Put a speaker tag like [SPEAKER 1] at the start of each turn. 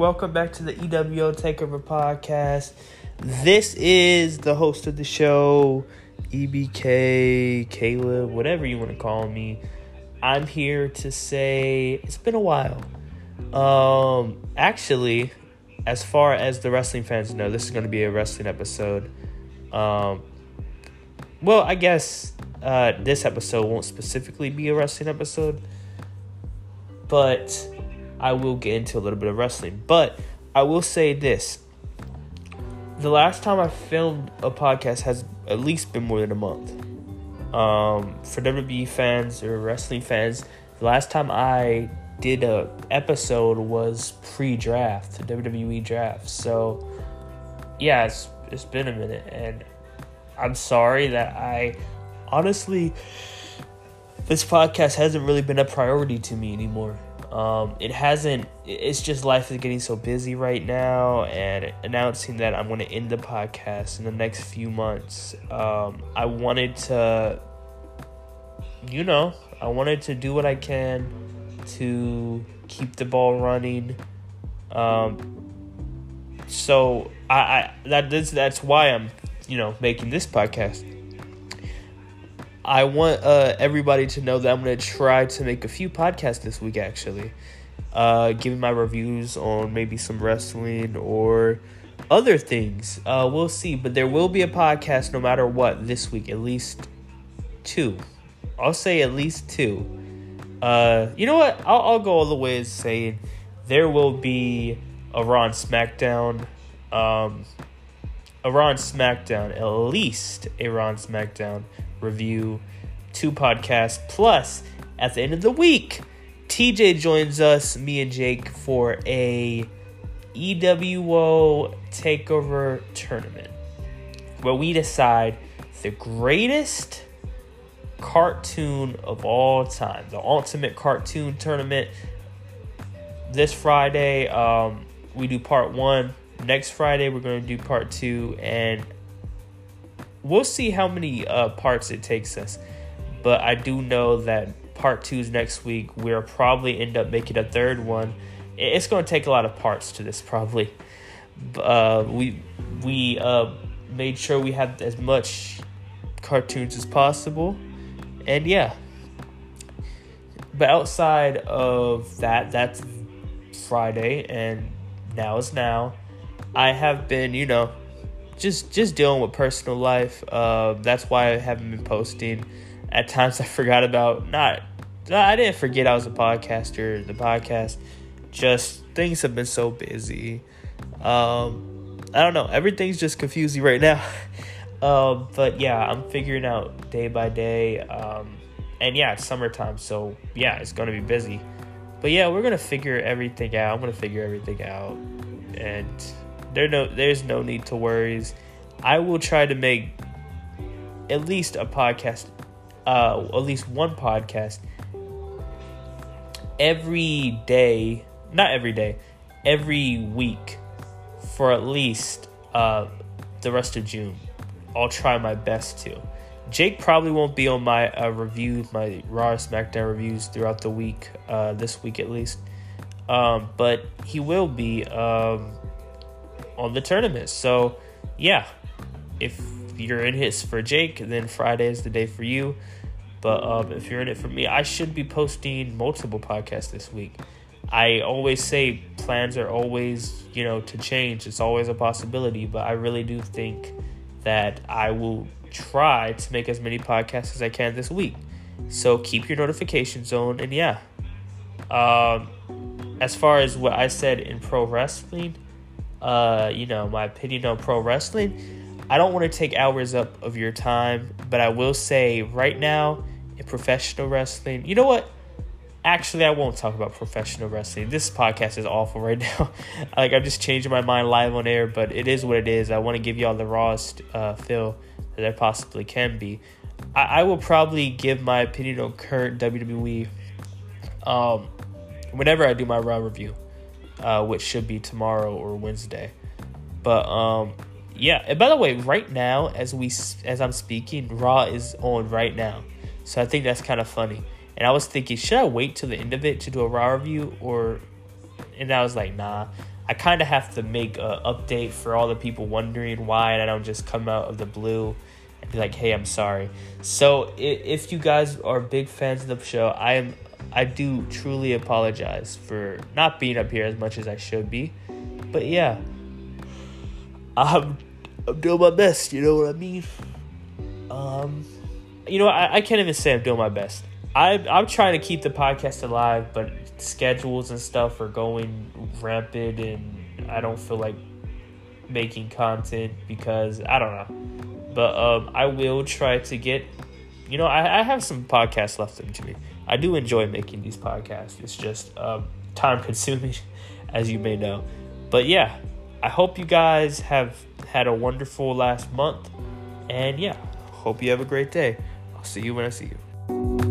[SPEAKER 1] Welcome back to the EWO Takeover Podcast. This is the host of the show, EBK, Caleb, whatever you want to call me. I'm here to say it's been a while. Um, actually, as far as the wrestling fans know, this is going to be a wrestling episode. Um, well, I guess uh, this episode won't specifically be a wrestling episode, but I will get into a little bit of wrestling. But I will say this the last time I filmed a podcast has at least been more than a month. Um, for WWE fans or wrestling fans, the last time I did a episode was pre-draft, the WWE draft. So, yeah, it's it's been a minute, and I'm sorry that I honestly this podcast hasn't really been a priority to me anymore. Um, it hasn't. It's just life is getting so busy right now, and announcing that I'm going to end the podcast in the next few months. Um, I wanted to, you know, I wanted to do what I can to keep the ball running. Um, so I, I that that's, that's why I'm, you know, making this podcast. I want uh, everybody to know that I'm going to try to make a few podcasts this week, actually. Uh, giving my reviews on maybe some wrestling or other things. Uh, we'll see. But there will be a podcast no matter what this week, at least two. I'll say at least two. Uh, you know what? I'll, I'll go all the way as saying there will be a Raw and SmackDown. Um, a Raw and SmackDown, at least a Raw and SmackDown review, two podcasts, plus at the end of the week, TJ joins us, me and Jake, for a EWO Takeover tournament where we decide the greatest cartoon of all time, the Ultimate Cartoon Tournament. This Friday, um, we do part one. Next Friday, we're going to do part two, and we'll see how many uh, parts it takes us. But I do know that part two is next week. We'll probably end up making a third one. It's going to take a lot of parts to this, probably. Uh, we we uh, made sure we had as much cartoons as possible, and yeah. But outside of that, that's Friday, and now is now. I have been, you know, just just dealing with personal life. Uh, that's why I haven't been posting. At times, I forgot about not. I didn't forget I was a podcaster. The podcast, just things have been so busy. Um, I don't know. Everything's just confusing right now. um, but yeah, I'm figuring out day by day. Um, and yeah, it's summertime, so yeah, it's gonna be busy. But yeah, we're gonna figure everything out. I'm gonna figure everything out, and there no there's no need to worries. I will try to make at least a podcast, uh, at least one podcast every day. Not every day, every week for at least uh, the rest of June. I'll try my best to. Jake probably won't be on my uh, reviews, my Raw SmackDown reviews throughout the week, uh, this week at least. Um, but he will be um, on the tournament. So, yeah, if you're in hits for Jake, then Friday is the day for you. But um, if you're in it for me, I should be posting multiple podcasts this week. I always say plans are always, you know, to change. It's always a possibility, but I really do think that I will try to make as many podcasts as I can this week. So keep your notifications on, and yeah. Um, as far as what I said in pro wrestling, uh, you know, my opinion on pro wrestling, I don't want to take hours up of your time, but I will say right now in professional wrestling, you know what? Actually, I won't talk about professional wrestling. This podcast is awful right now. like I'm just changing my mind live on air, but it is what it is. I want to give y'all the rawest uh, feel that there possibly can be. I, I will probably give my opinion on current WWE um, whenever I do my Raw review, uh, which should be tomorrow or Wednesday. But um, yeah. And by the way, right now as we as I'm speaking, Raw is on right now, so I think that's kind of funny. And I was thinking, should I wait till the end of it to do a raw review or? And I was like, nah. I kind of have to make an update for all the people wondering why, and I don't just come out of the blue and be like, "Hey, I'm sorry." So if you guys are big fans of the show, I am. I do truly apologize for not being up here as much as I should be, but yeah, I'm I'm doing my best. You know what I mean? Um, you know, I, I can't even say I'm doing my best. I I'm trying to keep the podcast alive, but schedules and stuff are going rampant and I don't feel like making content because I don't know. But um, I will try to get, you know, I, I have some podcasts left into me. I do enjoy making these podcasts. It's just um, time consuming, as you may know. But yeah, I hope you guys have had a wonderful last month. And yeah, hope you have a great day. I'll see you when I see you.